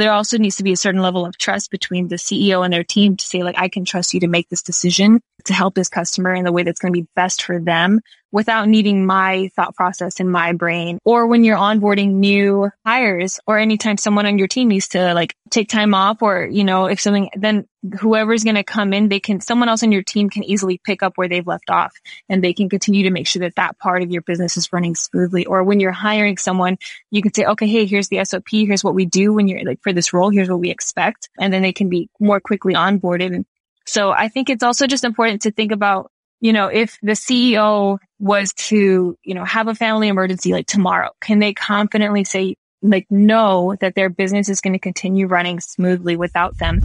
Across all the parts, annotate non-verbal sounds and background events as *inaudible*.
there also needs to be a certain level of trust between the CEO and their team to say, like, I can trust you to make this decision to help this customer in the way that's going to be best for them without needing my thought process in my brain. Or when you're onboarding new hires or anytime someone on your team needs to like take time off or, you know, if something, then whoever's going to come in, they can, someone else on your team can easily pick up where they've left off and they can continue to make sure that that part of your business is running smoothly. Or when you're hiring someone, you can say, okay, hey, here's the SOP. Here's what we do when you're like for this role. Here's what we expect. And then they can be more quickly onboarded. And so I think it's also just important to think about, you know, if the CEO was to, you know, have a family emergency like tomorrow, can they confidently say, like, know that their business is going to continue running smoothly without them?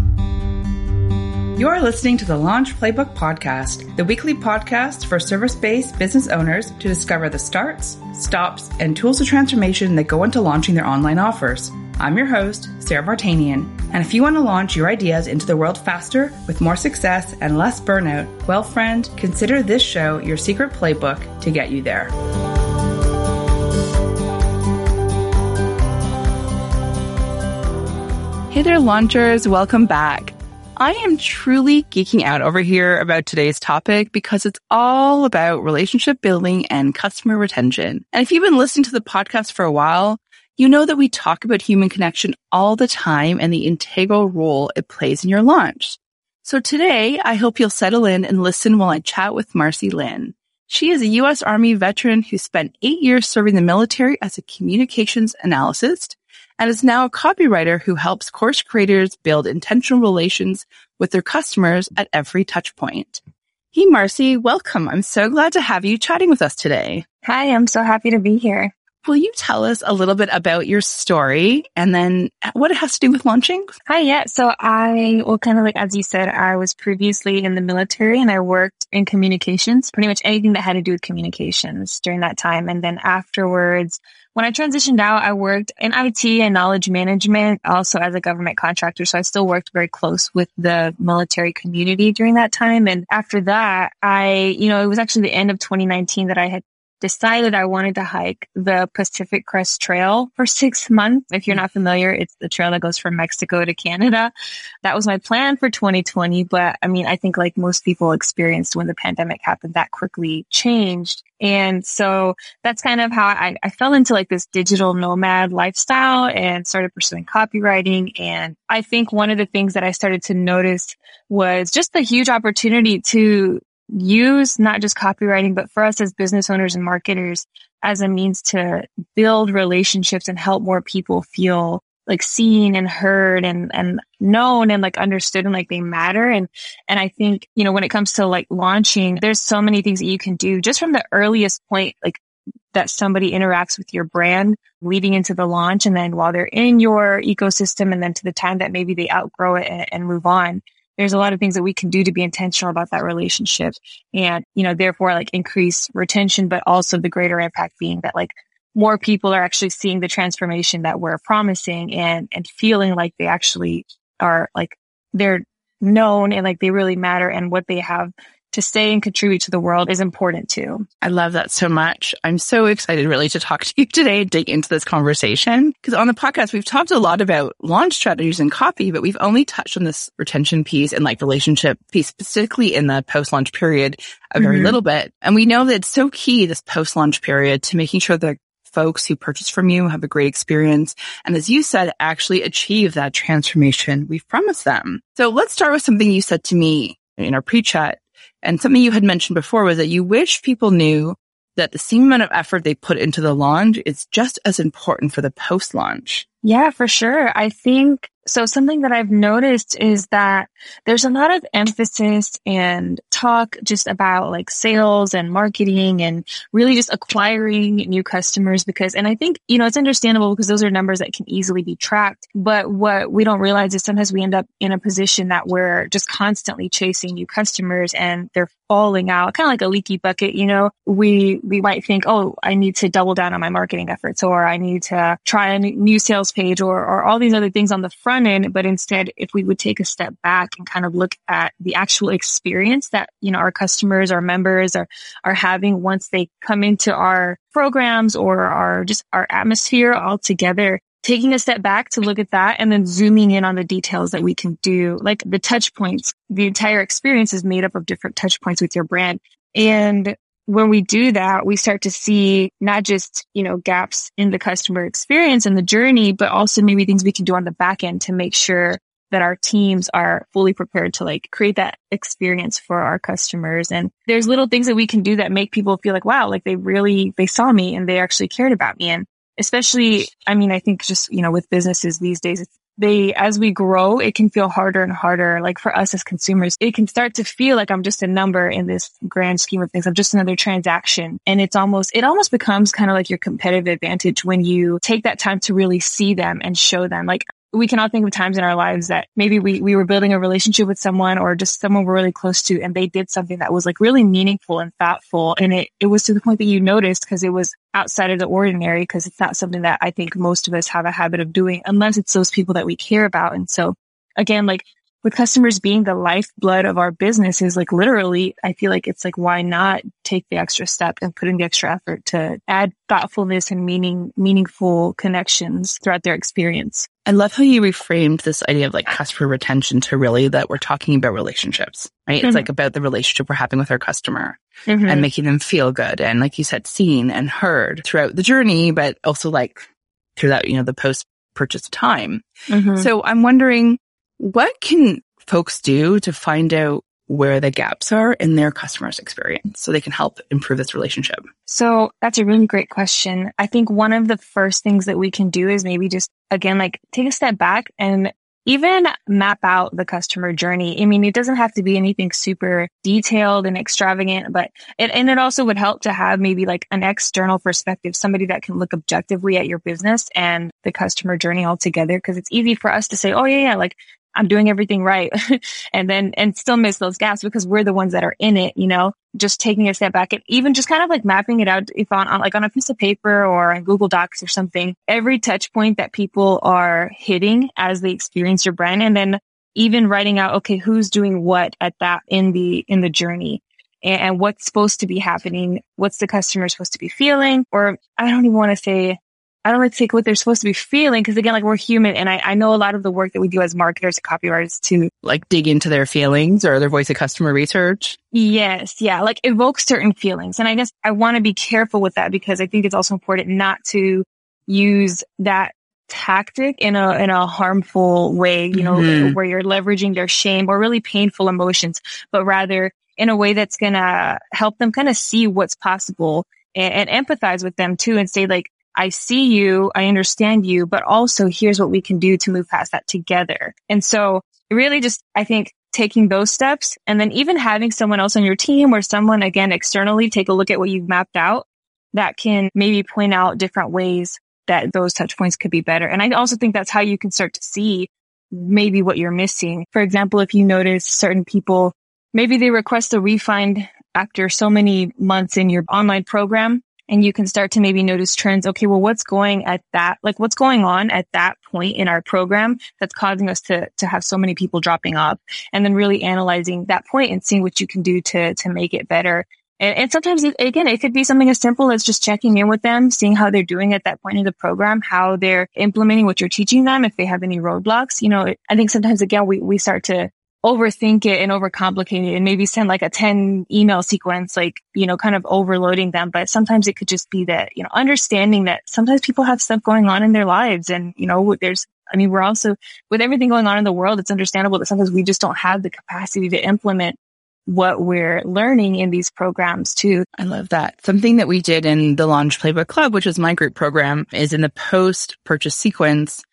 You're listening to the Launch Playbook Podcast, the weekly podcast for service based business owners to discover the starts, stops, and tools of transformation that go into launching their online offers. I'm your host, Sarah Vartanian, and if you want to launch your ideas into the world faster with more success and less burnout, well, friend, consider this show your secret playbook to get you there. Hey there, launchers, welcome back. I am truly geeking out over here about today's topic because it's all about relationship building and customer retention. And if you've been listening to the podcast for a while, you know that we talk about human connection all the time and the integral role it plays in your launch. So today, I hope you'll settle in and listen while I chat with Marcy Lynn. She is a U.S. Army veteran who spent eight years serving the military as a communications analyst and is now a copywriter who helps course creators build intentional relations with their customers at every touch point. Hey, Marcy, welcome. I'm so glad to have you chatting with us today. Hi, I'm so happy to be here. Will you tell us a little bit about your story and then what it has to do with launching? Hi, yeah. So I, well, kind of like, as you said, I was previously in the military and I worked in communications, pretty much anything that had to do with communications during that time. And then afterwards, when I transitioned out, I worked in IT and knowledge management, also as a government contractor. So I still worked very close with the military community during that time. And after that, I, you know, it was actually the end of 2019 that I had decided I wanted to hike the Pacific Crest Trail for six months. If you're not familiar, it's the trail that goes from Mexico to Canada. That was my plan for 2020. But I mean, I think like most people experienced when the pandemic happened, that quickly changed. And so that's kind of how I, I fell into like this digital nomad lifestyle and started pursuing copywriting. And I think one of the things that I started to notice was just the huge opportunity to use not just copywriting, but for us as business owners and marketers as a means to build relationships and help more people feel like seen and heard and, and known and like understood and like they matter. And, and I think, you know, when it comes to like launching, there's so many things that you can do just from the earliest point, like that somebody interacts with your brand leading into the launch. And then while they're in your ecosystem and then to the time that maybe they outgrow it and, and move on, there's a lot of things that we can do to be intentional about that relationship and, you know, therefore like increase retention, but also the greater impact being that like more people are actually seeing the transformation that we're promising and, and feeling like they actually are like they're known and like they really matter and what they have to stay and contribute to the world is important too. I love that so much. I'm so excited really to talk to you *laughs* today, and dig into this conversation. Because on the podcast, we've talked a lot about launch strategies and copy, but we've only touched on this retention piece and like relationship piece, specifically in the post launch period a very mm-hmm. little bit. And we know that it's so key, this post launch period to making sure that folks who purchase from you have a great experience. And as you said, actually achieve that transformation we've promised them. So let's start with something you said to me in our pre-chat and something you had mentioned before was that you wish people knew that the same amount of effort they put into the launch is just as important for the post launch. Yeah, for sure. I think so something that I've noticed is that there's a lot of emphasis and talk just about like sales and marketing and really just acquiring new customers because, and I think, you know, it's understandable because those are numbers that can easily be tracked. But what we don't realize is sometimes we end up in a position that we're just constantly chasing new customers and they're falling out, kind of like a leaky bucket, you know, we, we might think, oh, I need to double down on my marketing efforts or I need to try a new sales page or, or all these other things on the front end, but instead, if we would take a step back and kind of look at the actual experience that, you know, our customers, our members are, are having once they come into our programs or our just our atmosphere all together, taking a step back to look at that and then zooming in on the details that we can do, like the touch points. The entire experience is made up of different touch points with your brand. And when we do that, we start to see not just, you know, gaps in the customer experience and the journey, but also maybe things we can do on the back end to make sure that our teams are fully prepared to like create that experience for our customers. And there's little things that we can do that make people feel like, wow, like they really, they saw me and they actually cared about me. And especially, I mean, I think just, you know, with businesses these days, they, as we grow, it can feel harder and harder. Like for us as consumers, it can start to feel like I'm just a number in this grand scheme of things. I'm just another transaction. And it's almost, it almost becomes kind of like your competitive advantage when you take that time to really see them and show them. Like we can all think of times in our lives that maybe we, we were building a relationship with someone or just someone we're really close to and they did something that was like really meaningful and thoughtful. And it, it was to the point that you noticed because it was outside of the ordinary because it's not something that I think most of us have a habit of doing unless it's those people that we care about. And so again, like with customers being the lifeblood of our business is like literally, I feel like it's like, why not take the extra step and put in the extra effort to add thoughtfulness and meaning, meaningful connections throughout their experience. I love how you reframed this idea of like customer retention to really that we're talking about relationships, right? Mm-hmm. It's like about the relationship we're having with our customer mm-hmm. and making them feel good. And like you said, seen and heard throughout the journey, but also like through that, you know, the post purchase time. Mm-hmm. So I'm wondering, what can folks do to find out where the gaps are in their customers experience so they can help improve this relationship? So that's a really great question. I think one of the first things that we can do is maybe just again, like take a step back and even map out the customer journey. I mean, it doesn't have to be anything super detailed and extravagant, but it, and it also would help to have maybe like an external perspective, somebody that can look objectively at your business and the customer journey altogether. Cause it's easy for us to say, Oh yeah, yeah, like I'm doing everything right. *laughs* and then, and still miss those gaps because we're the ones that are in it, you know, just taking a step back and even just kind of like mapping it out if on, on like on a piece of paper or on Google Docs or something, every touch point that people are hitting as they experience your brand. And then even writing out, okay, who's doing what at that in the, in the journey and, and what's supposed to be happening. What's the customer supposed to be feeling? Or I don't even want to say I don't like to take what they're supposed to be feeling because again, like we're human and I, I know a lot of the work that we do as marketers and copywriters to like dig into their feelings or their voice of customer research. Yes. Yeah. Like evoke certain feelings. And I guess I want to be careful with that because I think it's also important not to use that tactic in a, in a harmful way, you know, mm-hmm. where you're leveraging their shame or really painful emotions, but rather in a way that's going to help them kind of see what's possible and, and empathize with them too and say like, I see you, I understand you, but also here's what we can do to move past that together. And so really just, I think taking those steps and then even having someone else on your team or someone again externally take a look at what you've mapped out that can maybe point out different ways that those touch points could be better. And I also think that's how you can start to see maybe what you're missing. For example, if you notice certain people, maybe they request a refund after so many months in your online program and you can start to maybe notice trends. Okay, well, what's going at that, like what's going on at that point in our program that's causing us to, to have so many people dropping off and then really analyzing that point and seeing what you can do to, to make it better. And, and sometimes, it, again, it could be something as simple as just checking in with them, seeing how they're doing at that point in the program, how they're implementing what you're teaching them, if they have any roadblocks. You know, I think sometimes again, we, we start to overthink it and overcomplicate it and maybe send like a 10 email sequence, like, you know, kind of overloading them. But sometimes it could just be that, you know, understanding that sometimes people have stuff going on in their lives and, you know, there's, I mean, we're also with everything going on in the world, it's understandable that sometimes we just don't have the capacity to implement what we're learning in these programs too. I love that. Something that we did in the Launch Playbook Club, which is my group program, is in the post purchase sequence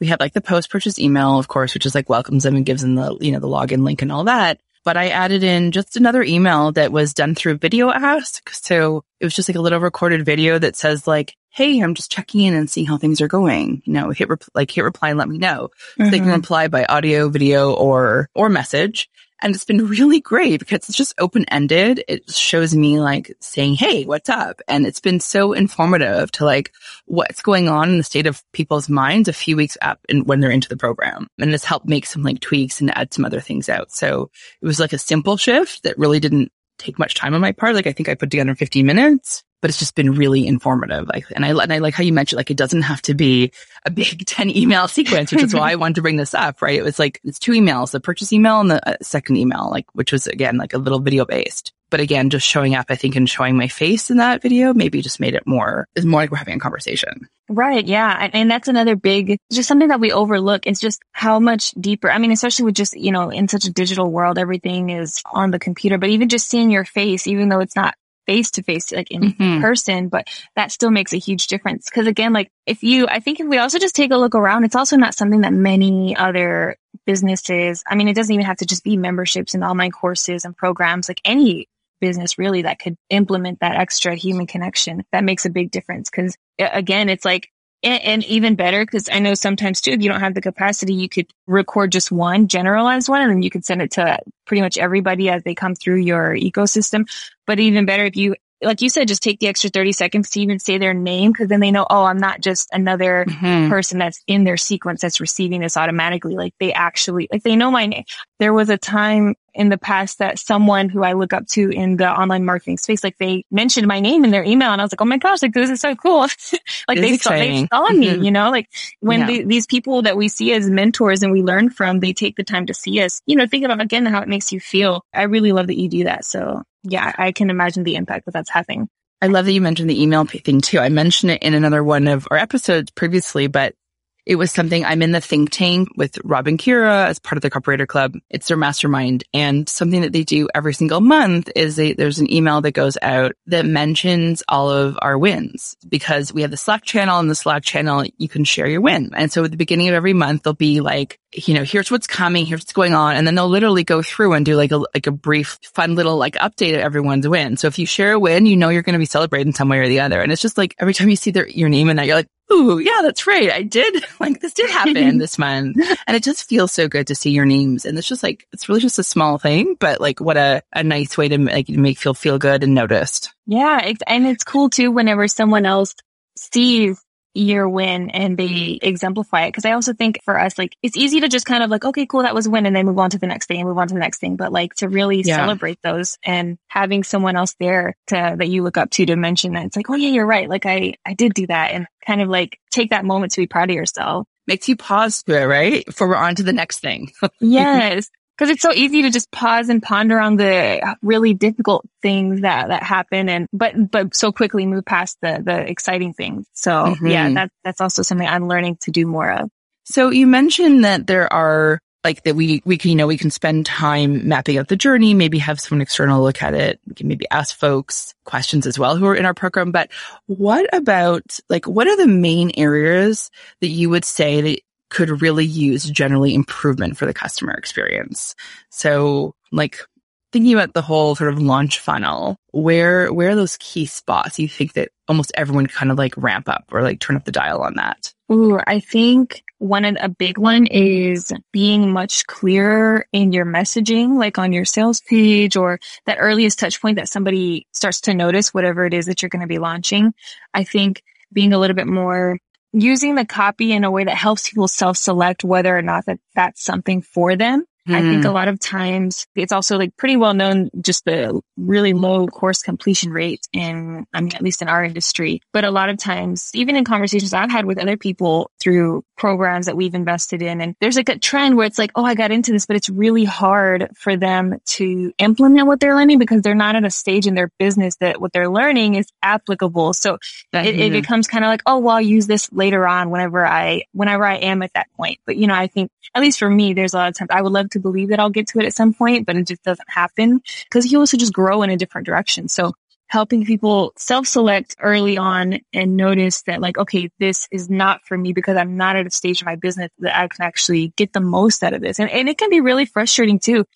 we had like the post purchase email, of course, which is like welcomes them and gives them the, you know, the login link and all that. But I added in just another email that was done through VideoAsk. So it was just like a little recorded video that says like, Hey, I'm just checking in and seeing how things are going. You know, hit, like hit reply and let me know. Mm-hmm. So they can mm-hmm. reply by audio, video or, or message. And it's been really great because it's just open ended. It shows me like saying, Hey, what's up? And it's been so informative to like what's going on in the state of people's minds a few weeks up and when they're into the program. And it's helped make some like tweaks and add some other things out. So it was like a simple shift that really didn't take much time on my part. Like I think I put together 15 minutes, but it's just been really informative. Like, and I, and I like how you mentioned, like, it doesn't have to be a big *laughs* 10 email sequence, which is why I wanted to bring this up, right? It was like, it's two emails, the purchase email and the uh, second email, like, which was again, like a little video based. But again, just showing up, I think, and showing my face in that video maybe just made it more, is more like we're having a conversation. Right. Yeah. And, and, that's another big, just something that we overlook. It's just how much deeper. I mean, especially with just, you know, in such a digital world, everything is on the computer, but even just seeing your face, even though it's not face to face, like in mm-hmm. person, but that still makes a huge difference. Cause again, like if you, I think if we also just take a look around, it's also not something that many other businesses, I mean, it doesn't even have to just be memberships and online courses and programs, like any business really that could implement that extra human connection. That makes a big difference. Cause again, it's like and, and even better, because I know sometimes too, if you don't have the capacity, you could record just one generalized one and then you could send it to pretty much everybody as they come through your ecosystem. But even better if you like you said, just take the extra 30 seconds to even say their name because then they know, oh, I'm not just another mm-hmm. person that's in their sequence that's receiving this automatically. Like they actually, like they know my name. There was a time in the past that someone who I look up to in the online marketing space, like they mentioned my name in their email and I was like, oh my gosh, like this is so cool. *laughs* like they saw, they saw me, mm-hmm. you know, like when yeah. the, these people that we see as mentors and we learn from, they take the time to see us, you know, think about again how it makes you feel. I really love that you do that. So yeah, I can imagine the impact that that's having. I love that you mentioned the email thing too. I mentioned it in another one of our episodes previously, but it was something I'm in the think tank with Rob and Kira as part of the Copywriter Club. It's their mastermind and something that they do every single month is they, there's an email that goes out that mentions all of our wins because we have the Slack channel and the Slack channel, you can share your win. And so at the beginning of every month, they'll be like, you know, here's what's coming, here's what's going on. And then they'll literally go through and do like a, like a brief, fun little like update of everyone's win. So if you share a win, you know, you're going to be celebrated in some way or the other. And it's just like every time you see their, your name in that, you're like, Ooh, yeah, that's right. I did *laughs* like this did happen *laughs* this month. And it just feels so good to see your names. And it's just like, it's really just a small thing, but like what a, a nice way to like make feel feel good and noticed. Yeah. It's, and it's cool too whenever someone else sees your win and they mm-hmm. exemplify it. Cause I also think for us, like it's easy to just kind of like, okay, cool, that was a win and then move on to the next thing and move on to the next thing. But like to really yeah. celebrate those and having someone else there to, that you look up to to mention that it's like, oh yeah, you're right. Like I, I did do that and kind of like take that moment to be proud of yourself. Makes you pause to it, right? For we're on to the next thing. *laughs* yes. Cause it's so easy to just pause and ponder on the really difficult things that, that happen and, but, but so quickly move past the, the exciting things. So mm-hmm. yeah, that, that's also something I'm learning to do more of. So you mentioned that there are like that we, we can, you know, we can spend time mapping out the journey, maybe have someone external look at it. We can maybe ask folks questions as well who are in our program. But what about like, what are the main areas that you would say that could really use generally improvement for the customer experience. So like thinking about the whole sort of launch funnel, where, where are those key spots you think that almost everyone kind of like ramp up or like turn up the dial on that? Ooh, I think one a big one is being much clearer in your messaging, like on your sales page or that earliest touch point that somebody starts to notice whatever it is that you're going to be launching. I think being a little bit more using the copy in a way that helps people self-select whether or not that that's something for them Mm. I think a hmm. lot of times it's also like pretty well known just the really low course completion rate in, I mean, at least in our industry. But a lot of times, even in conversations I've had with other people through programs that we've invested in, and there's like a trend where it's like, oh, I got into this, but it's really hard for them to implement what they're learning because they're not at a stage in their business that what they're learning is applicable. So it, it becomes kind of like, oh, well, I'll use this later on whenever I, whenever I am at that point. But you know, I think at least for me, there's a lot of times I would love to believe that I'll get to it at some point, but it just doesn't happen because you also just grow in a different direction. So helping people self-select early on and notice that like, okay, this is not for me because I'm not at a stage of my business that I can actually get the most out of this. And, and it can be really frustrating too.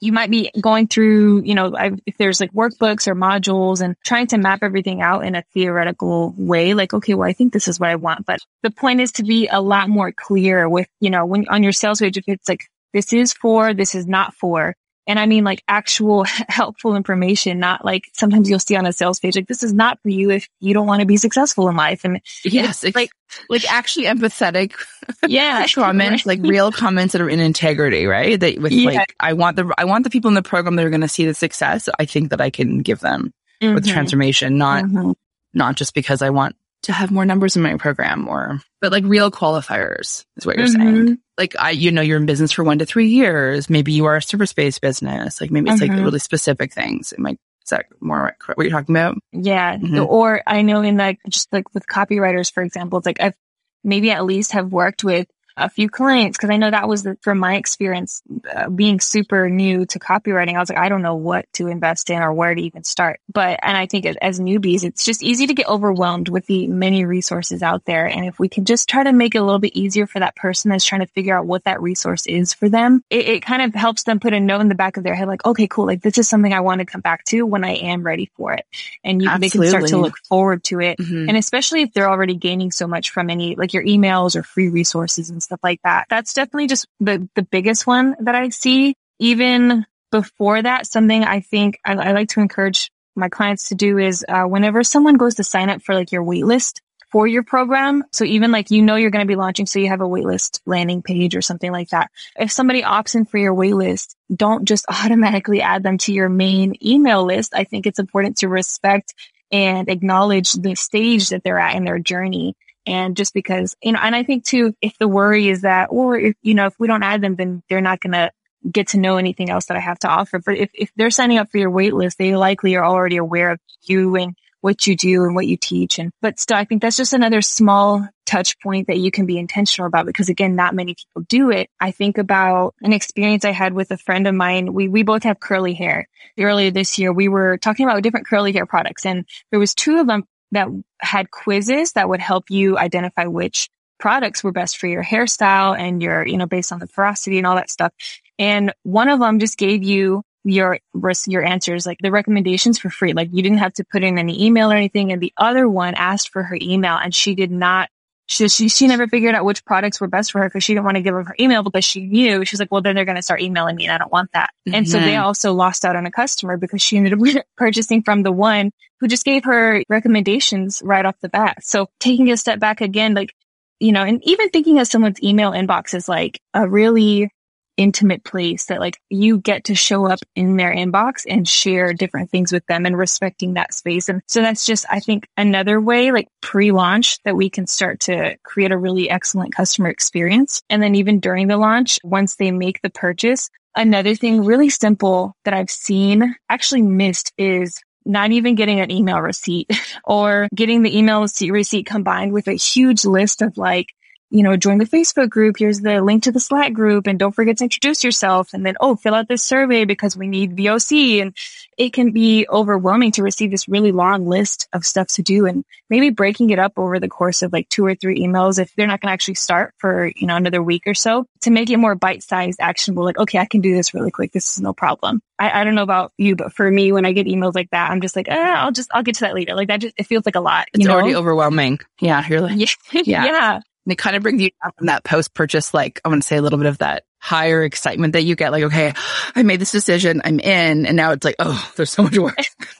You might be going through, you know, if there's like workbooks or modules and trying to map everything out in a theoretical way, like, okay, well, I think this is what I want. But the point is to be a lot more clear with, you know, when on your sales page, if it's like this is for, this is not for. And I mean like actual *laughs* helpful information, not like sometimes you'll see on a sales page, like this is not for you if you don't want to be successful in life. And yes, like, like actually empathetic. *laughs* Yeah. *laughs* comments, like real comments that are in integrity, right? That with yeah. like, I want the, I want the people in the program that are going to see the success. I think that I can give them mm-hmm. with transformation, not, mm-hmm. not just because I want to have more numbers in my program or, but like real qualifiers is what you're mm-hmm. saying. Like I, you know, you're in business for one to three years. Maybe you are a service based business. Like maybe it's mm-hmm. like really specific things. It might, is that more what you're talking about? Yeah. Mm-hmm. Or I know in like, just like with copywriters, for example, it's like I've maybe at least have worked with a few clients because I know that was the, from my experience uh, being super new to copywriting. I was like, I don't know what to invest in or where to even start. But, and I think as, newbies, it's just easy to get overwhelmed with the many resources out there. And if we can just try to make it a little bit easier for that person that's trying to figure out what that resource is for them, it, it kind of helps them put a note in the back of their head, like, okay, cool. Like this is something I want to come back to when I am ready for it. And you, they can start to look forward to it. Mm-hmm. And especially if they're already gaining so much from any, like your emails or free resources and stuff like that. That's definitely just the, the biggest one that I see. Even before that, something I think I, I like to encourage my clients to do is, uh, whenever someone goes to sign up for like your waitlist for your program. So even like, you know, you're going to be launching. So you have a waitlist landing page or something like that. If somebody opts in for your waitlist, don't just *laughs* automatically add them to your main email list. I think it's important to respect and acknowledge the stage that they're at in their journey and just because, you know, and I think too, if the worry is that, or if, you know, if we don't add them, then they're not going to get to know anything else that I have to offer. But if, if they're signing up for your wait list, they likely are already aware of you and what you do and what you teach. And, but still, I think that's just another small touch point that you can be intentional about because again, not many people do it. I think about an experience I had with a friend of mine. We, we both have curly hair. Earlier this year, we were talking about different curly hair products and there was two of them that had quizzes that would help you identify which products were best for your hairstyle and your, you know, based on the porosity and all that stuff. And one of them just gave you your, your answers, like the recommendations for free. Like you didn't have to put in any email or anything. And the other one asked for her email and she did not she, she, she never figured out which products were best for her because she didn't want to give them her email because she knew she's like, well, then they're going to start emailing me and I don't want that. Mm-hmm. And so they mm-hmm. also lost out on a customer because she ended up *laughs* purchasing from the one who just gave her recommendations right off the bat. So taking a step back again, like, you know, and even thinking of someone's email inbox is like a really intimate place that like you get to show up in their inbox and share different things with them and respecting that space. And so that's just, I think another way like pre-launch that we can start to create a really excellent customer experience. And then even during the launch, once they make the purchase, another thing really simple that I've seen actually missed is not even getting an email receipt *laughs* or getting the email receipt combined with a huge list of like you know, join the Facebook group. Here's the link to the Slack group and don't forget to introduce yourself. And then, oh, fill out this survey because we need VOC. And it can be overwhelming to receive this really long list of stuff to do and maybe breaking it up over the course of like two or three emails if they're not going to actually start for, you know, another week or so to make it more bite sized actionable. Like, okay, I can do this really quick. This is no problem. I, I don't know about you, but for me, when I get emails like that, I'm just like, eh, I'll just, I'll get to that later. Like that just, it feels like a lot. It's know? already overwhelming. Yeah. You're like, *laughs* yeah. yeah. yeah. And it kind of brings you down from that post purchase, like I want to say a little bit of that higher excitement that you get. Like, okay, I made this decision. I'm in. And now it's like, oh, there's so much work.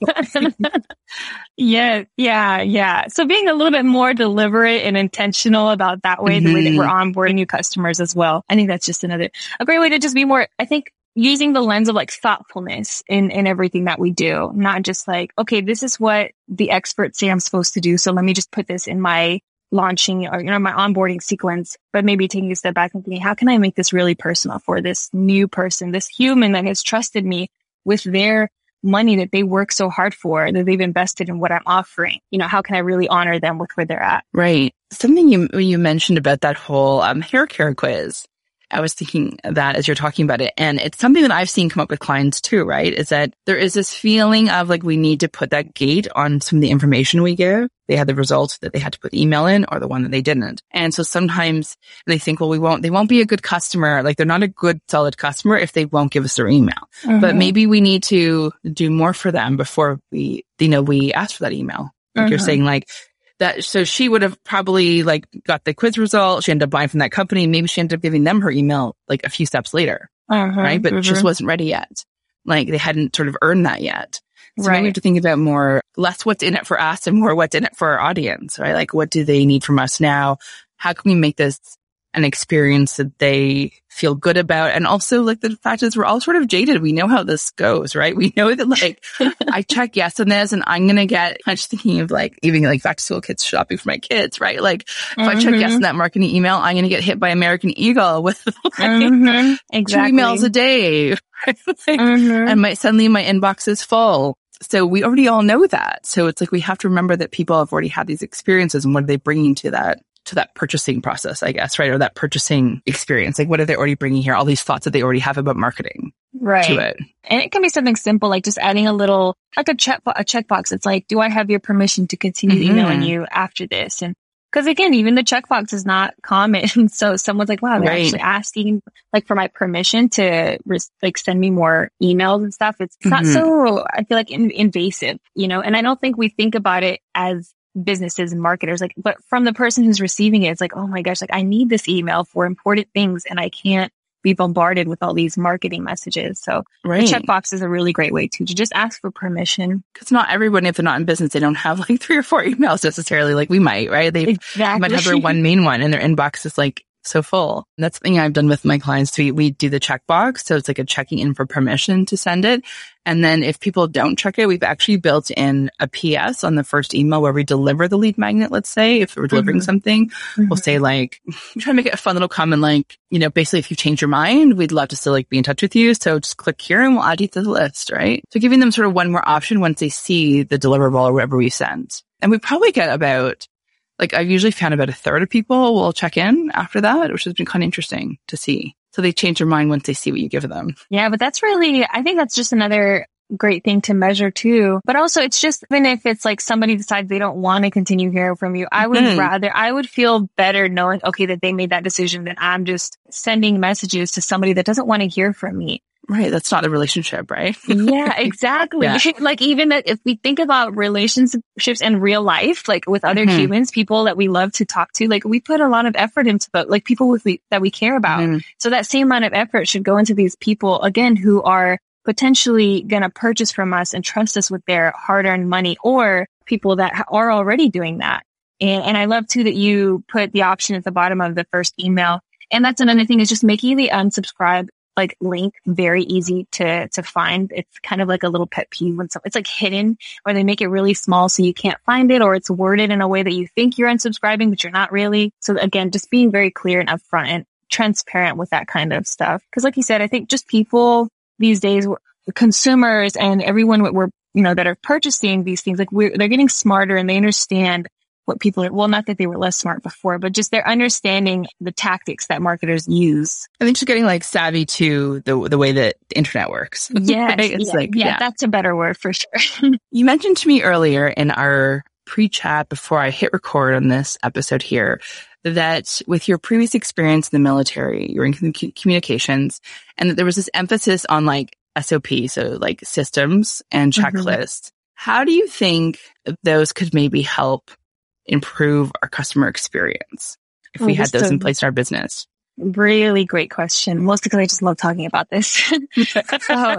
*laughs* *laughs* yeah. Yeah. Yeah. So being a little bit more deliberate and intentional about that way, mm-hmm. the way that we're mm-hmm. onboarding new customers as well. I think that's just another, a great way to just be more, I think using the lens of like thoughtfulness in, in everything that we do, not just like, okay, this is what the experts say I'm supposed to do. So let me just put this in my launching or, you know, my onboarding sequence, but maybe taking a step back and thinking, how can I make this really personal for this new person, this human that has trusted me with their money that they work so hard for, that they've invested in what I'm offering? You know, how can I really honor them with where they're at? Right. Something you, you mentioned about that whole um, hair care quiz. I was thinking that as you're talking about it. And it's something that I've seen come up with clients too, right? Is that there is this feeling of like we need to put that gate on some of the information we give. They had the result that they had to put email in or the one that they didn't. And so sometimes they think, well, we won't, they won't be a good customer. Like they're not a good solid customer if they won't give us their email. Mm-hmm. But maybe we need to do more for them before we, you know, we ask for that email. Like mm-hmm. you're saying, like, that so she would have probably like got the quiz result. She ended up buying from that company. Maybe she ended up giving them her email like a few steps later. Uh-huh, right. But mm-hmm. just wasn't ready yet. like they hadn't sort of earned that yet. So Right. we have to think about more, less what's in it for us and more what's in it for our audience, right? Like what do they need from us now? How can we make this an experience that they feel good about? And also like the fact is we're all sort of jaded. We know how this goes, right? We know that like *laughs* I check yes on this and I'm going to get, I'm just thinking of like even like back to school kids shopping for my kids, right? Like if I check yes Mhm. on that marketing email, I'm going to get hit by American Eagle *laughs* with like Mhm. Exactly. two emails a day. *laughs* Right? Like, Mhm. and my suddenly my inbox is full. So we already all know that. So it's like we have to remember that people have already had these experiences and what are they bringing to that to that purchasing process, I guess, right? Or that purchasing experience. Like what are they already bringing here? All these thoughts that they already have about marketing right. to it. And it can be something simple, like just adding a little, like a check, a checkbox. It's like, do I have your permission to continue Mhm. emailing you after this? And because again, even the checkbox is not common. *laughs* So someone's like, wow, they're Right. actually asking like for my permission to res- like send me more emails and stuff. It's not Mhm. so, I feel like in- invasive, you know, and I don't think we think about it as businesses and marketers, like, but from the person who's receiving it, it's like, oh my gosh, like I need this email for important things and I can't be bombarded with all these marketing messages. So Right. the checkbox is a really great way too, to just ask for permission. Because not everyone, if they're not in business, they don't have like three or four emails necessarily like we might, right? They Exactly. might have their one main one and their inbox is like so full. And that's the thing I've done with my clients. We, we do the checkbox. So it's like a checking in for permission to send it. And then if people don't check it, we've actually built in a PS on the first email where we deliver the lead magnet. Let's say if we're delivering Mhm. something, we'll Mhm. say like, we *laughs* try to make it a fun little comment, like, you know, basically if you change your mind, we'd love to still like be in touch with you. So just click here and we'll add you to the list, right? So giving them sort of one more option once they see the deliverable or whatever we sent. And we probably get about, like I've usually found about a third of people will check in after that, which has been kind of interesting to see. So they change their mind once they see what you give them. Yeah, but that's really, I think that's just another great thing to measure too. But also it's just, even if it's like somebody decides they don't want to continue hearing from you, I would Mhm. rather, I would feel better knowing, okay, that they made that decision than I'm just sending messages to somebody that doesn't want to hear from me. Right. That's not a relationship, right? Yeah, *laughs* exactly. Yeah. *laughs* Like even that if we think about relationships in real life, like with other Mhm. humans, people that we love to talk to, like we put a lot of effort into the, like people with we, that we care about. Mhm. So that same amount of effort should go into these people again who are potentially going to purchase from us and trust us with their hard earned money or people that are already doing that. And, and I love too that you put the option at the bottom of the first email. And that's another thing is just making the unsubscribe like link very easy to, to find. It's kind of like a little pet peeve when some, it's like hidden or they make it really small so you can't find it or it's worded in a way that you think you're unsubscribing, but you're not really. So again, just being very clear and upfront and transparent with that kind of stuff. Cause like you said, I think just people these days, consumers and everyone we're, you know, that are purchasing these things, like we're, they're getting smarter and they understand what people are, well, not that they were less smart before, but just they're understanding the tactics that marketers use. I think just getting like savvy to the the way that the internet works. *laughs* Yes. Right? It's yeah, like, yeah, yeah. that's a better word for sure. *laughs* You mentioned to me earlier in our pre-chat before I hit record on this episode here that with your previous experience in the military, you were in communications and that there was this emphasis on like SOP, so like systems and Mhm. checklists. How do you think those could maybe help improve our customer experience if Oh, we had those in place in our business? really great question. Mostly because I just love talking about this. *laughs* so *laughs*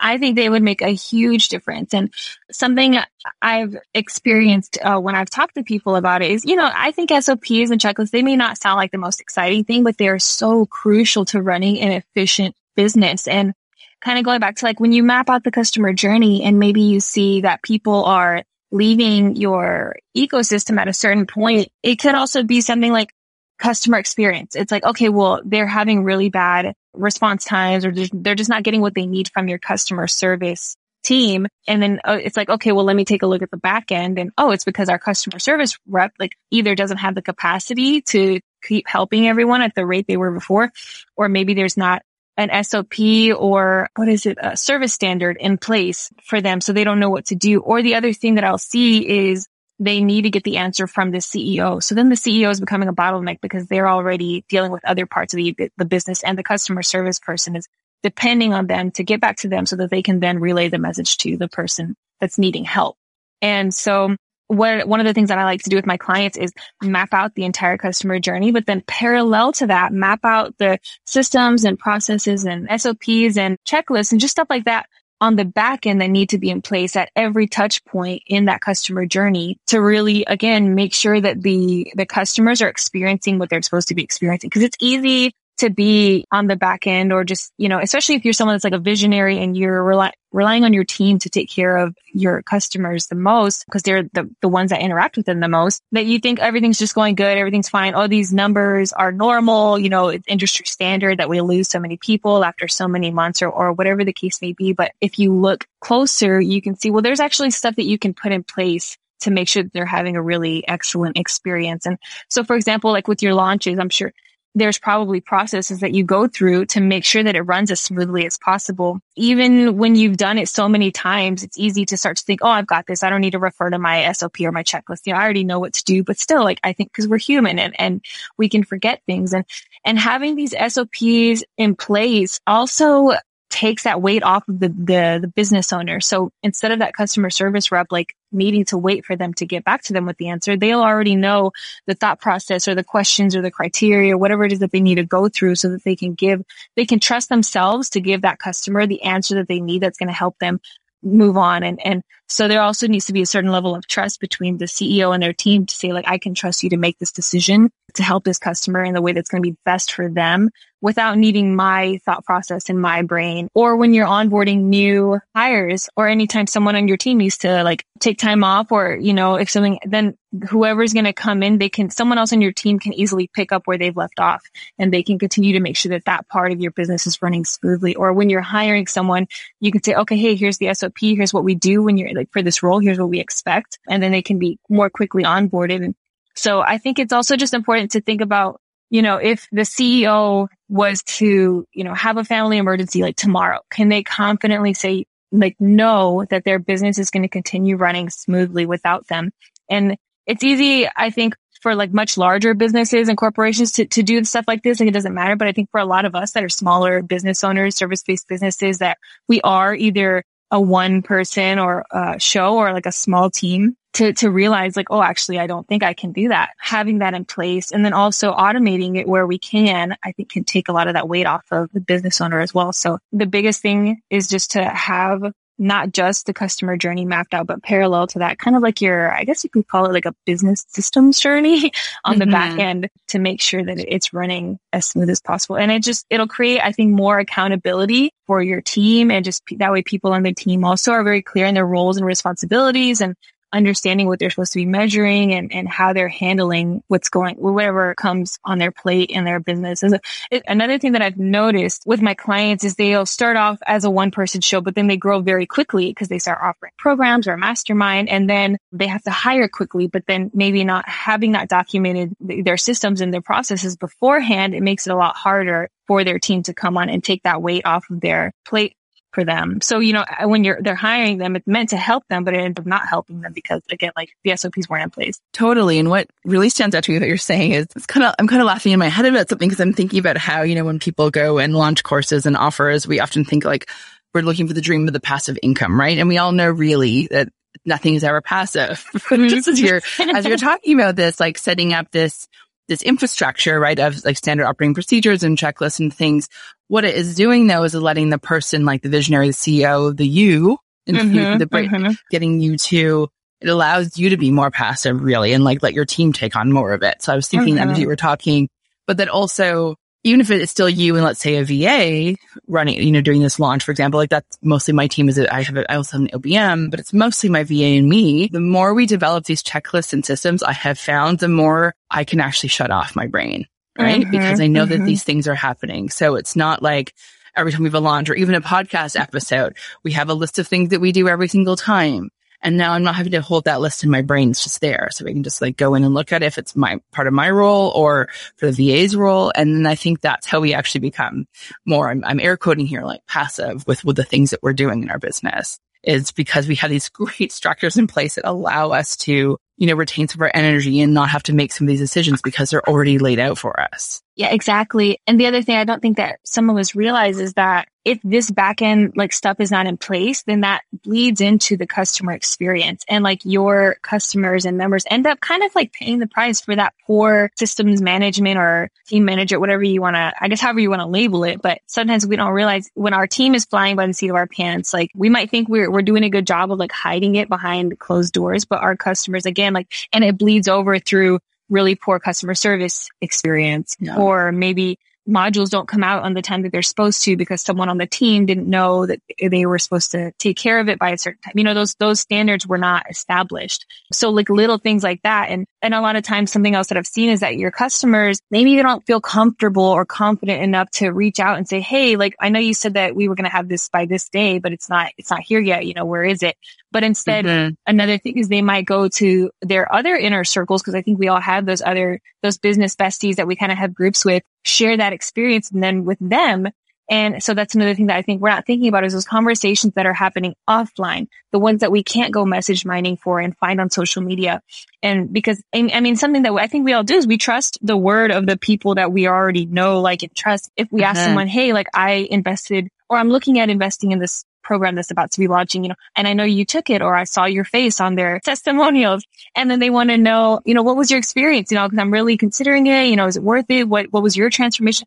I think they would make a huge difference. And something I've experienced uh, when I've talked to people about it is, you know, I think SOPs and checklists, they may not sound like the most exciting thing, but they're so crucial to running an efficient business. And kind of going back to like when you map out the customer journey and maybe you see that people are leaving your ecosystem at a certain point, it could also be something like customer experience. It's like, okay, well, they're having really bad response times or they're just not getting what they need from your customer service team. And then uh, it's like, okay, well, let me take a look at the back end and oh, it's because our customer service rep like either doesn't have the capacity to keep helping everyone at the rate they were before, or maybe there's not an SOP or what is it, a service standard in place for them. So they don't know what to do. Or the other thing that I'll see is they need to get the answer from the CEO. So then the CEO is becoming a bottleneck because they're already dealing with other parts of the, the business and the customer service person is depending on them to get back to them so that they can then relay the message to the person that's needing help. And so what one of the things that I like to do with my clients is map out the entire customer journey, but then parallel to that, map out the systems and processes and SOPs and checklists and just stuff like that on the back end that need to be in place at every touch point in that customer journey to really, again, make sure that the, the customers are experiencing what they're supposed to be experiencing. Cause it's easy to be on the back end or just, you know, especially if you're someone that's like a visionary and you're rely- relying on your team to take care of your customers the most because they're the, the ones that interact with them the most that you think everything's just going good. Everything's fine. Oh, these numbers are normal. You know, it's industry standard that we lose so many people after so many months or, or whatever the case may be. But if you look closer, you can see, well, there's actually stuff that you can put in place to make sure that they're having a really excellent experience. And so, for example, like with your launches, I'm sure there's probably processes that you go through to make sure that it runs as smoothly as possible. Even when you've done it so many times, it's easy to start to think, Oh, I've got this. I don't need to refer to my SOP or my checklist. You know, I already know what to do, but still like I think because we're human and, and we can forget things and, and having these SOPs in place also takes that weight off of the, the, the business owner. So instead of that customer service rep, like needing to wait for them to get back to them with the answer, they'll already know the thought process or the questions or the criteria, whatever it is that they need to go through so that they can give, they can trust themselves to give that customer the answer that they need that's going to help them move on. And, and so there also needs to be a certain level of trust between the CEO and their team to say, like, I can trust you to make this decision to help this customer in the way that's going to be best for them without needing my thought process in my brain. Or when you're onboarding new hires or anytime someone on your team needs to like take time off or, you know, if something, then whoever's going to come in, they can, someone else on your team can easily pick up where they've left off and they can continue to make sure that that part of your business is running smoothly. Or when you're hiring someone, you can say, okay, hey, here's the SOP. Here's what we do when you're like for this role. Here's what we expect. And then they can be more quickly onboarded. And so I think it's also just important to think about you know, if the CEO was to, you know, have a family emergency like tomorrow, can they confidently say, like, know that their business is going to continue running smoothly without them? And it's easy, I think, for like much larger businesses and corporations to, to do stuff like this. Like it doesn't matter. But I think for a lot of us that are smaller business owners, service based businesses that we are either a one person or a show or like a small team to, to realize like, oh, actually, I don't think I can do that. Having that in place and then also automating it where we can, I think can take a lot of that weight off of the business owner as well. So the biggest thing is just to have not just the customer journey mapped out, but parallel to that, kind of like your, I guess you could call it like a business systems journey *laughs* on mm-hmm. the back mm-hmm. end to make sure that it's running as smooth as possible. And it just, it'll create, I think, more accountability for your team and just that way people on the team also are very clear in their roles and responsibilities and understanding what they're supposed to be measuring and, and how they're handling what's going, whatever comes on their plate in their business. And it, another thing that I've noticed with my clients is they'll start off as a one person show, but then they grow very quickly because they start offering programs or a mastermind and then they have to hire quickly, but then maybe not having that documented their systems and their processes beforehand, it makes it a lot harder for their team to come on and take that weight off of their plate for them. So, you know, when you're, they're hiring them, it's meant to help them, but it ends up not helping them because again, like the SOPs weren't in place. Totally. And what really stands out to me that you're saying is it's kind of, I'm kind of laughing in my head about something because I'm thinking about how, you know, when people go and launch courses and offers, we often think like we're looking for the dream of the passive income, right? And we all know really that nothing is ever passive. *laughs* Just as you're, as you're talking about this, like setting up this this infrastructure, right, of like standard operating procedures and checklists and things. What it is doing though is letting the person, like the visionary, the CEO, the you, mm-hmm, the mm-hmm. getting you to, it allows you to be more passive really and like let your team take on more of it. So I was thinking mm-hmm. that as you were talking, but that also even if it's still you and let's say a VA running, you know, doing this launch, for example, like that's mostly my team is I have, a, I also have an OBM, but it's mostly my VA and me. The more we develop these checklists and systems, I have found the more I can actually shut off my brain, right? Mm-hmm, because I know mm-hmm. that these things are happening. So it's not like every time we have a launch or even a podcast episode, we have a list of things that we do every single time. And now I'm not having to hold that list in my brain. It's just there. So we can just like go in and look at it if it's my part of my role or for the VA's role. And then I think that's how we actually become more, I'm, I'm air quoting here, like passive with, with the things that we're doing in our business is because we have these *laughs* great structures in place that allow us to, you know, retain some of our energy and not have to make some of these decisions because they're already laid out for us. Yeah, exactly. And the other thing I don't think that some of us realize is that if this back end like stuff is not in place, then that bleeds into the customer experience and like your customers and members end up kind of like paying the price for that poor systems management or team manager, whatever you want to, I guess, however you want to label it. But sometimes we don't realize when our team is flying by the seat of our pants, like we might think we're, we're doing a good job of like hiding it behind closed doors, but our customers again, like, and it bleeds over through really poor customer service experience yeah. or maybe modules don't come out on the time that they're supposed to because someone on the team didn't know that they were supposed to take care of it by a certain time. You know, those, those standards were not established. So like little things like that. And, and a lot of times something else that I've seen is that your customers, maybe they don't feel comfortable or confident enough to reach out and say, Hey, like, I know you said that we were going to have this by this day, but it's not, it's not here yet. You know, where is it? But instead, mm-hmm. another thing is they might go to their other inner circles because I think we all have those other, those business besties that we kind of have groups with share that experience and then with them. And so that's another thing that I think we're not thinking about is those conversations that are happening offline, the ones that we can't go message mining for and find on social media. And because, I mean, something that I think we all do is we trust the word of the people that we already know, like and trust. If we ask uh-huh. someone, Hey, like I invested or I'm looking at investing in this program that's about to be launching, you know, and I know you took it or I saw your face on their *laughs* testimonials and then they want to know, you know, what was your experience? You know, cause I'm really considering it. You know, is it worth it? What, what was your transformation?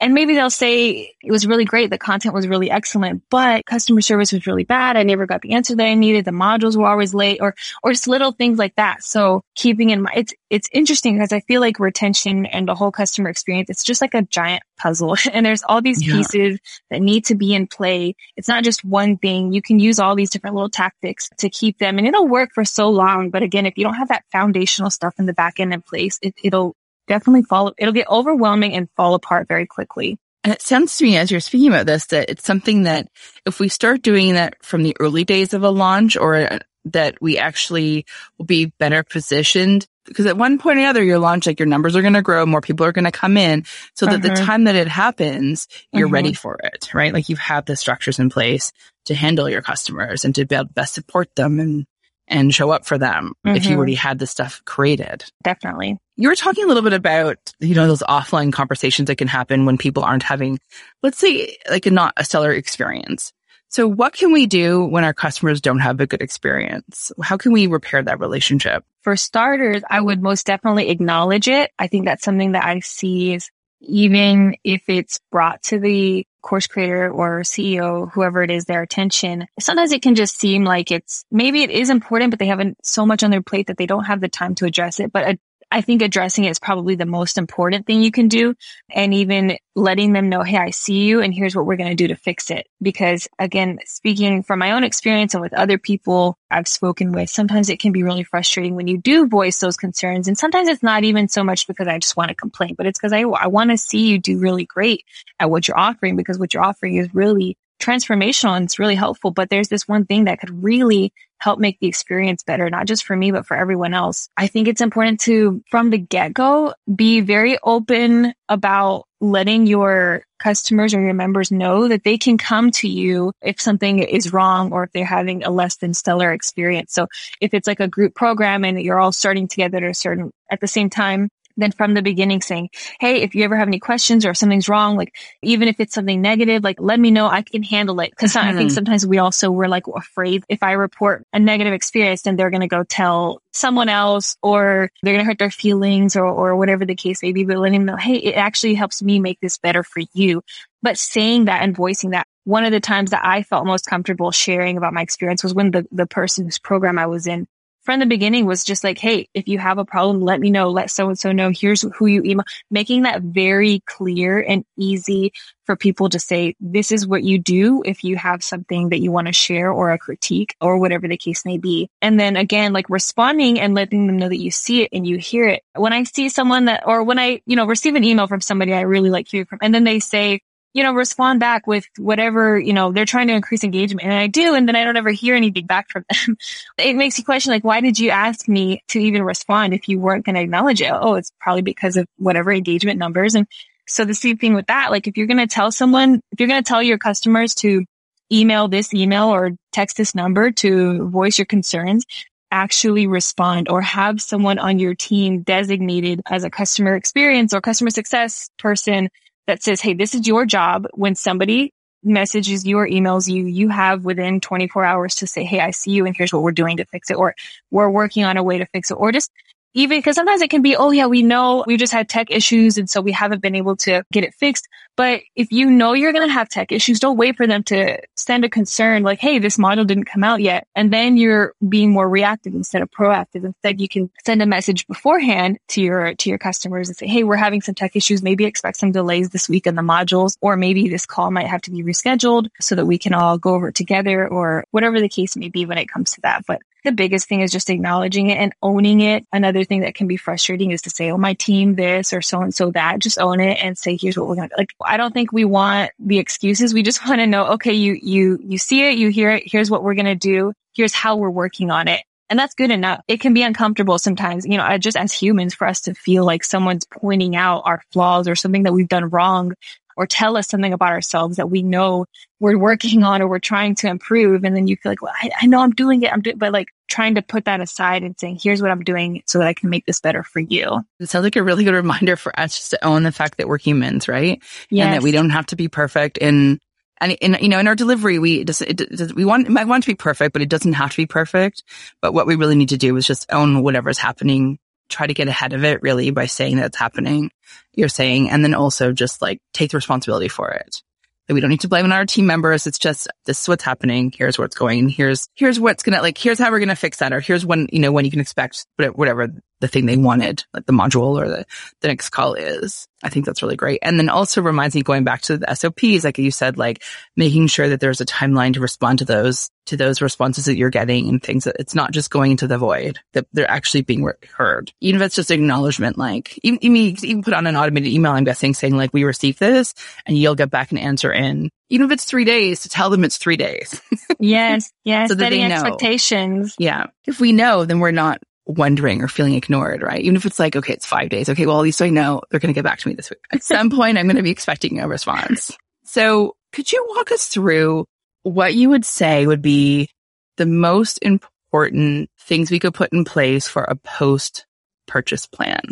And maybe they'll say it was really great. The content was really excellent, but customer service was really bad. I never got the answer that I needed. The modules were always late or, or just little things like that. So keeping in mind, it's, it's interesting because I feel like retention and the whole customer experience, it's just like a giant puzzle *laughs* and there's all these yeah. pieces that need to be in play. It's not just one thing. You can use all these different little tactics to keep them and it'll work for so long. But again, if you don't have that foundational stuff in the back end in place, it, it'll, definitely fall, it'll get overwhelming and fall apart very quickly. And it sounds to me as you're speaking about this that it's something that if we start doing that from the early days of a launch or that we actually will be better positioned because at one point or another your launch like your numbers are going to grow more people are going to come in so that the uh-huh. time that it happens you're uh-huh. ready for it right like you've the structures in place to handle your customers and to be able to best support them and and show up for them mm-hmm. if you mm-hmm. already had the stuff created. Definitely. You were talking a little bit about, you know, those offline conversations that can happen when people aren't having, let's say, like a not a stellar experience. So what can we do when our customers don't have a good experience? How can we repair that relationship? For starters, I would most definitely acknowledge it. I think that's something that I see is even if it's brought to the course creator or CEO, whoever it is, their attention, sometimes it can just seem like it's maybe it is important, but they haven't so much on their plate that they don't have the time to address it. But I think addressing it is probably the most important thing you can do. And even letting them know, Hey, I see you and here's what we're going to do to fix it. Because again, speaking from my own experience and with other people I've spoken with, sometimes it can be really frustrating when you do voice those concerns. And sometimes it's not even so much because I just want to complain, but it's because I, I want to see you do really great at what you're offering because what you're offering is really transformational and it's really helpful. But there's this one thing that could really help make the experience better, not just for me, but for everyone else. I think it's important to, from the get go, be very open about letting your customers or your members know that they can come to you if something is wrong or if they're having a less than stellar experience. So if it's like a group program and you're all starting together at a certain, at the same time, then from the beginning saying, Hey, if you ever have any questions or if something's wrong, like even if it's something negative, like let me know. I can handle it. Cause mm-hmm. I think mm-hmm. sometimes we also were like afraid if I report a negative experience, then they're going to go tell someone else or they're going to hurt their feelings or, or whatever the case may be. But letting them know, Hey, it actually helps me make this better for you. But saying that and voicing that one of the times that I felt most comfortable sharing about my experience was when the, the person whose program I was in from the beginning was just like, Hey, if you have a problem, let me know. Let so and so know. Here's who you email, making that very clear and easy for people to say, this is what you do if you have something that you want to share or a critique or whatever the case may be. And then again, like responding and letting them know that you see it and you hear it. When I see someone that, or when I, you know, receive an email from somebody I really like hearing from, and then they say, you know, respond back with whatever, you know, they're trying to increase engagement. And I do. And then I don't ever hear anything back from them. *laughs* it makes you question, like, why did you ask me to even respond if you weren't going to acknowledge it? Oh, it's probably because of whatever engagement numbers. And so the same thing with that, like, if you're going to tell someone, if you're going to tell your customers to email this email or text this number to voice your concerns, actually respond or have someone on your team designated as a customer experience or customer success person that says, Hey, this is your job. When somebody messages you or emails you, you have within 24 hours to say, Hey, I see you and here's what we're doing to fix it. Or we're working on a way to fix it. Or just even because sometimes it can be, oh yeah, we know we've just had tech issues. And so we haven't been able to get it fixed. But if you know you're going to have tech issues, don't wait for them to send a concern like, Hey, this model didn't come out yet. And then you're being more reactive instead of proactive. Instead, you can send a message beforehand to your, to your customers and say, Hey, we're having some tech issues. Maybe expect some delays this week in the modules, or maybe this call might have to be rescheduled so that we can all go over it together or whatever the case may be when it comes to that. But the biggest thing is just acknowledging it and owning it. Another thing that can be frustrating is to say, oh, my team this or so and so that. Just own it and say, here's what we're going to like. I don't think we want the excuses. We just *laughs* want to know, okay, you, you, you see it, you hear it. Here's what we're going to do. Here's how we're working on it. And that's good enough. It can be uncomfortable sometimes, you know, just as humans for us to feel like someone's pointing out our flaws or something that we've done wrong or tell us something about ourselves that we know we're working on or we're trying to improve. And then you feel like, well, I, I know I'm doing it. I'm doing, but like trying to put that aside and saying, here's what I'm doing so that I can make this better for you. It sounds like a really good reminder for us just to own the fact that we're humans, right? Yes. And that we don't have to be perfect in and in, you know, in our delivery, we just, it, we want, might want to be perfect, but it doesn't have to be perfect. But what we really need to do is just own whatever's happening try to get ahead of it really by saying that it's happening, you're saying, and then also just like take the responsibility for it. That we don't need to blame on our team members. It's just this is what's happening. Here's what's going. Here's here's what's gonna like. Here's how we're gonna fix that. Or here's when you know when you can expect whatever the thing they wanted, like the module or the the next call is. I think that's really great. And then also reminds me going back to the SOPs, like you said, like making sure that there's a timeline to respond to those, to those responses that you're getting and things that it's not just going into the void, that they're actually being heard. Even if it's just acknowledgement, like even, even put on an automated email, I'm guessing saying like, we received this and you'll get back an answer in, even if it's three days to tell them it's three days. *laughs* yes. Yes. so setting expectations. Yeah. If we know, then we're not wondering or feeling ignored, right? Even if it's like, okay, it's five days. Okay. Well, at least I know they're going to get back to me this week. At some *laughs* point, I'm going to be expecting a response. So could you walk us through what you would say would be the most important things we could put in place for a post purchase plan,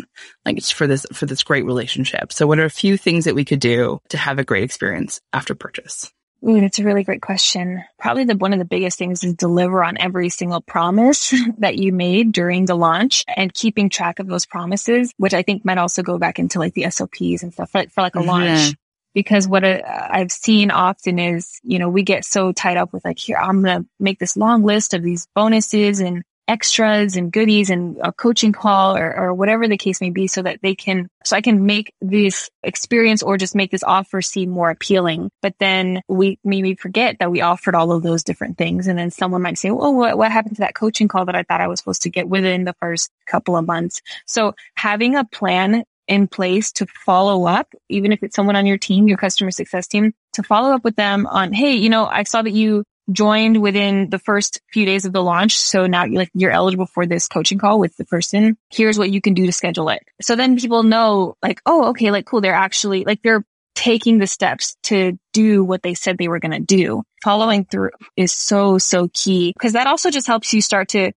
like it's for this, for this great relationship. So what are a few things that we could do to have a great experience after purchase? Ooh, that's a really great question. Probably the one of the biggest things is deliver on every single promise *laughs* that you made during the launch and keeping track of those promises, which I think might also go back into like the SOPs and stuff for, for like a mm-hmm. launch. Because what I've seen often is, you know, we get so tied up with like, here, I'm going to make this long list of these bonuses and extras and goodies and a coaching call or, or whatever the case may be so that they can, so I can make this experience or just make this offer seem more appealing. But then we maybe forget that we offered all of those different things. And then someone might say, well, what, what happened to that coaching call that I thought I was supposed to get within the first couple of months? So having a plan in place to follow up, even if it's someone on your team, your customer success team, to follow up with them on, Hey, you know, I saw that you joined within the first few days of the launch. So now you're like, you're eligible for this coaching call with the person. Here's what you can do to schedule it. So then people know like, oh, okay, like cool. They're actually like, they're taking the steps to do what they said they were going to do. Following through is so, so key because that also just helps you start to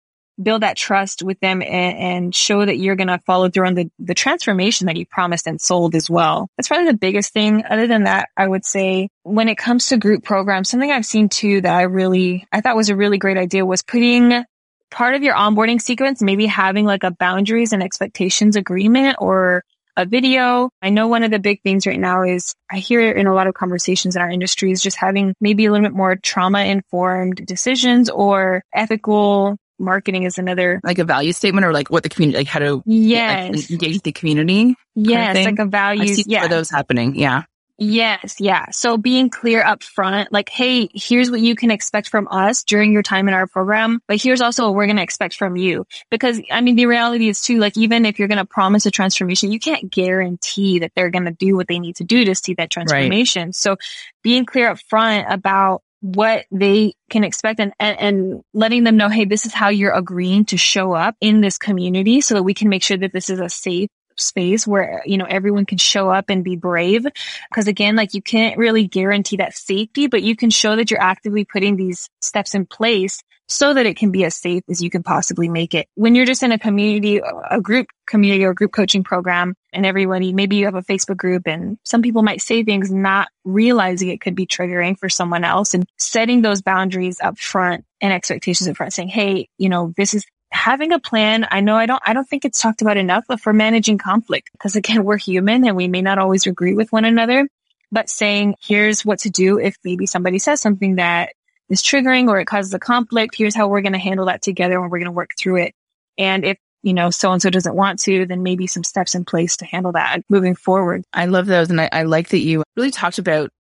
build that trust with them and, and show that you're going to follow through on the, the transformation that you promised and sold as well. That's probably the biggest thing. Other than that, I would say when it comes to group programs, something I've seen too that I really, I thought was a really great idea was putting part of your onboarding sequence, maybe having like a boundaries and expectations agreement or a video. I know one of the big things right now is I hear in a lot of conversations in our industry is just having maybe a little bit more trauma informed decisions or ethical marketing is another like a value statement or like what the community like how to yes. like, engage the community yes like a value yeah. those happening yeah. Yes yeah. So being clear up front like hey here's what you can expect from us during your time in our program but here's also what we're going to expect from you. Because i mean the reality is too like even if you're going to promise a transformation you can't guarantee that they're going to do what they need to do to see that transformation. Right. so being clear up front about what they can expect and, and, and, letting them know, hey, this is how you're agreeing to show up in this community so that we can make sure that this is a safe space where, you know, everyone can show up and be brave. Cause again, like you can't really guarantee that safety, but you can show that you're actively putting these steps in place so that it can be as safe as you can possibly make it. When you're just in a community, a group community or group coaching program and everybody, maybe you have a Facebook group and some people might say things not realizing it could be triggering for someone else and setting those boundaries up front and expectations up front saying, Hey, you know, this is having a plan. I know I don't, I don't think it's talked about enough, but for managing conflict, because again, *laughs* we're human and we may not always agree with one another, but saying, here's what to do if maybe somebody says something that is triggering or it causes a conflict. Here's how we're going to handle that together and we're going to work through it. And if you know, so and so doesn't want to, then maybe some steps in place to handle that moving forward. I love those. And I, I like that you really talked about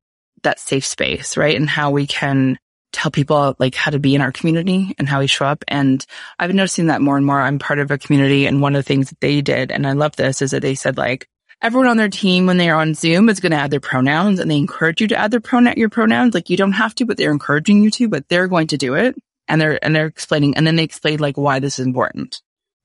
that safe space, right? And how we can tell people like how to be in our community and how we show up. And I've been noticing that more and more. I'm part of a community and one of the things that they did, and I love this, is that they said like, everyone on their team when they're on Zoom is going to add their pronouns and they encourage you to add their pronoun, your pronouns. Like you don't have to, but they're encouraging you to, but they're going to do it. And they're, and they're explaining, and then they explain like why this is important.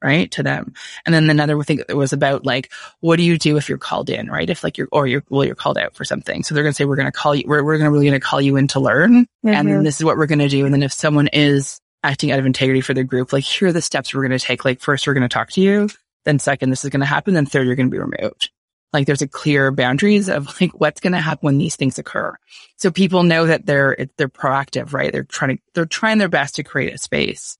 Right to them. And then another thing that was about like, what do you do if you're called in, right? If like you're, or you're, well, you're called out for something. So they're going to say, we're going to call you, we're, we're going to really going to call you in to learn. Mm-hmm. And then this is what we're going to do. And then if someone is acting out of integrity for the group, like here are the steps we're going to take. Like first, we're going to talk to you. Then second, this is going to happen. Then third, you're going to be removed. Like there's a clear boundaries of like what's going to happen when these things occur. So people know that they're, they're proactive, right? They're trying to, they're trying their best to create a space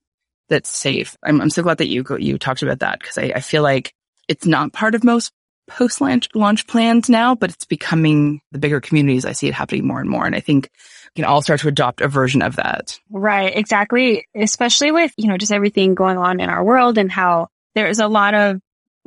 that's safe. I'm, I'm so glad that you, you talked about that because I, I feel like it's not part of most post launch launch plans now, but it's becoming the bigger communities. I see it happening more and more. And I think we can all start to adopt a version of that. Right. Exactly. Especially with, you know, just everything going on in our world and how there's a lot of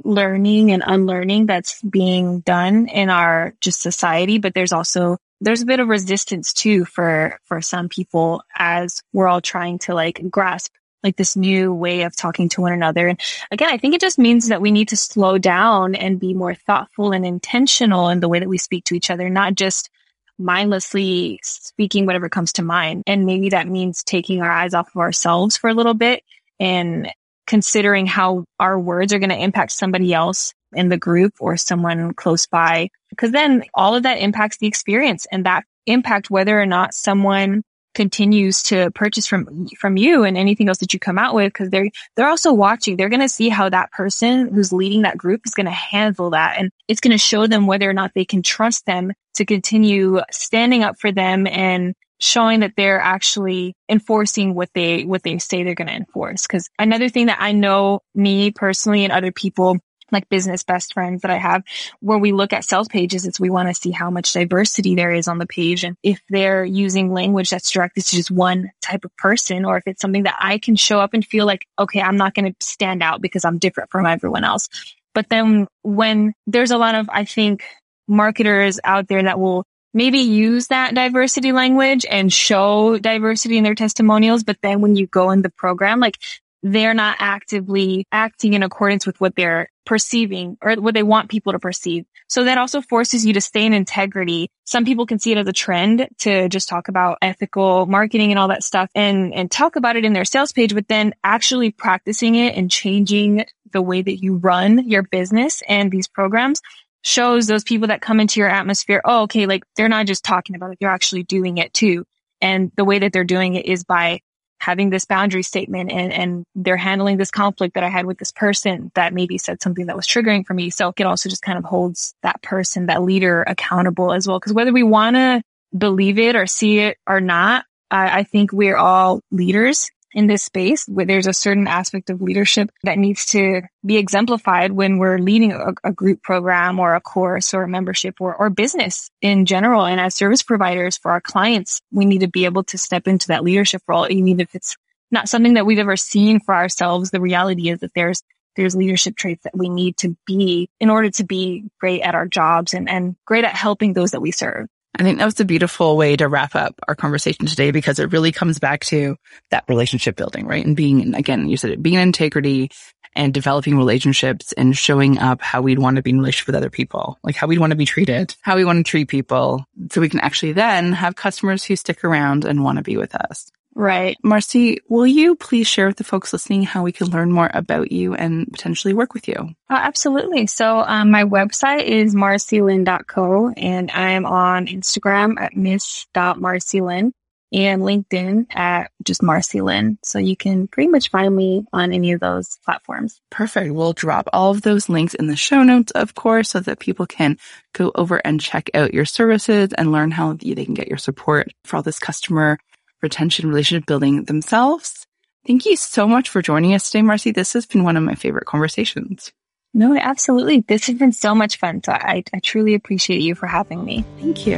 learning and unlearning that's being done in our just society, but there's also there's a bit of resistance too for for some people as we're all trying to like grasp like this new way of talking to one another. And again, I think it just means that we need to slow down and be more thoughtful and intentional in the way that we speak to each other, not just mindlessly speaking whatever comes to mind. And maybe that means taking our eyes off of ourselves for a little bit and considering how our words are going to impact somebody else in the group or someone close by. Because then all of that impacts the experience and that impact whether or not someone continues to purchase from from you and anything else that you come out with because they're they're also watching. They're going to see how that person who's leading that group is going to handle that and it's going to show them whether or not they can trust them to continue standing up for them and showing that they're actually enforcing what they what they say they're going to enforce. Because another thing that i know me personally and other people like business best friends that I have where we look at sales pages is we want to see how much diversity there is on the page. And if they're using language that's directed to just one type of person, or if it's something that I can show up and feel like, okay, I'm not going to stand out because I'm different from everyone else. But then when there's a lot of, I think, marketers out there that will maybe use that diversity language and show diversity in their testimonials. But then when you go in the program, like they're not actively acting in accordance with what they're perceiving or what they want people to perceive. So that also forces you to stay in integrity. Some people can see it as a trend to just talk about ethical marketing and all that stuff and, and talk about it in their sales page, but then actually practicing it and changing the way that you run your business and these programs shows those people that come into your atmosphere, oh, okay, like they're not just talking about it, they're actually doing it too. And the way that they're doing it is by having this boundary statement and, and they're handling this conflict that I had with this person that maybe said something that was triggering for me. So it also just kind of holds that person, that leader accountable as well. Cause whether we want to believe it or see it or not, I, I think we're all leaders in this space where there's a certain aspect of leadership that needs to be exemplified when we're leading a, a, group program or a course or a membership or, or business in general. And as service providers for our clients, we need to be able to step into that leadership role. Even if it's not something that we've ever seen for ourselves, the reality is that there's there's leadership traits that we need to be in order to be great at our jobs and, and great at helping those that we serve. I think that was a beautiful way to wrap up our conversation today because it really comes back to that relationship building, right? And being, again, you said it, being integrity and developing relationships and showing up how we'd want to be in relationship with other people, like how we'd want to be treated, how we want to treat people. So we can actually then have customers who stick around and want to be with us. Right. Marcy, will you please share with the folks listening how we can learn more about you and potentially work with you? Oh, absolutely. So um, my website is marcylynn.co and I'm on Instagram at miss.marcylynn. and LinkedIn at just Marcy Lynn. So you can pretty much find me on any of those platforms. Perfect. We'll drop all of those links in the show notes, of course, so that people can go over and check out your services and learn how they can get your support for all this customer retention relationship building themselves. Thank you so much for joining us today, Marcy. This has been one of my favorite conversations. No, absolutely. This has been so much fun. So I, I truly appreciate you for having me. Thank you.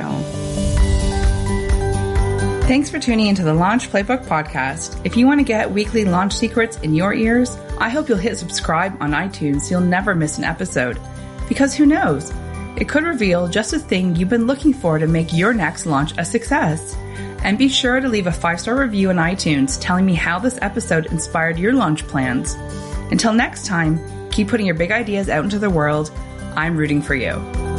Thanks for tuning into the Launch Playbook podcast. If you want to get weekly launch secrets in your ears, I hope you'll hit subscribe on iTunes so you'll never miss an episode. Because who knows? It could reveal just the thing you've been looking for to make your next launch a success. And be sure to leave a five star review on iTunes telling me how this episode inspired your launch plans. Until next time, keep putting your big ideas out into the world. I'm rooting for you.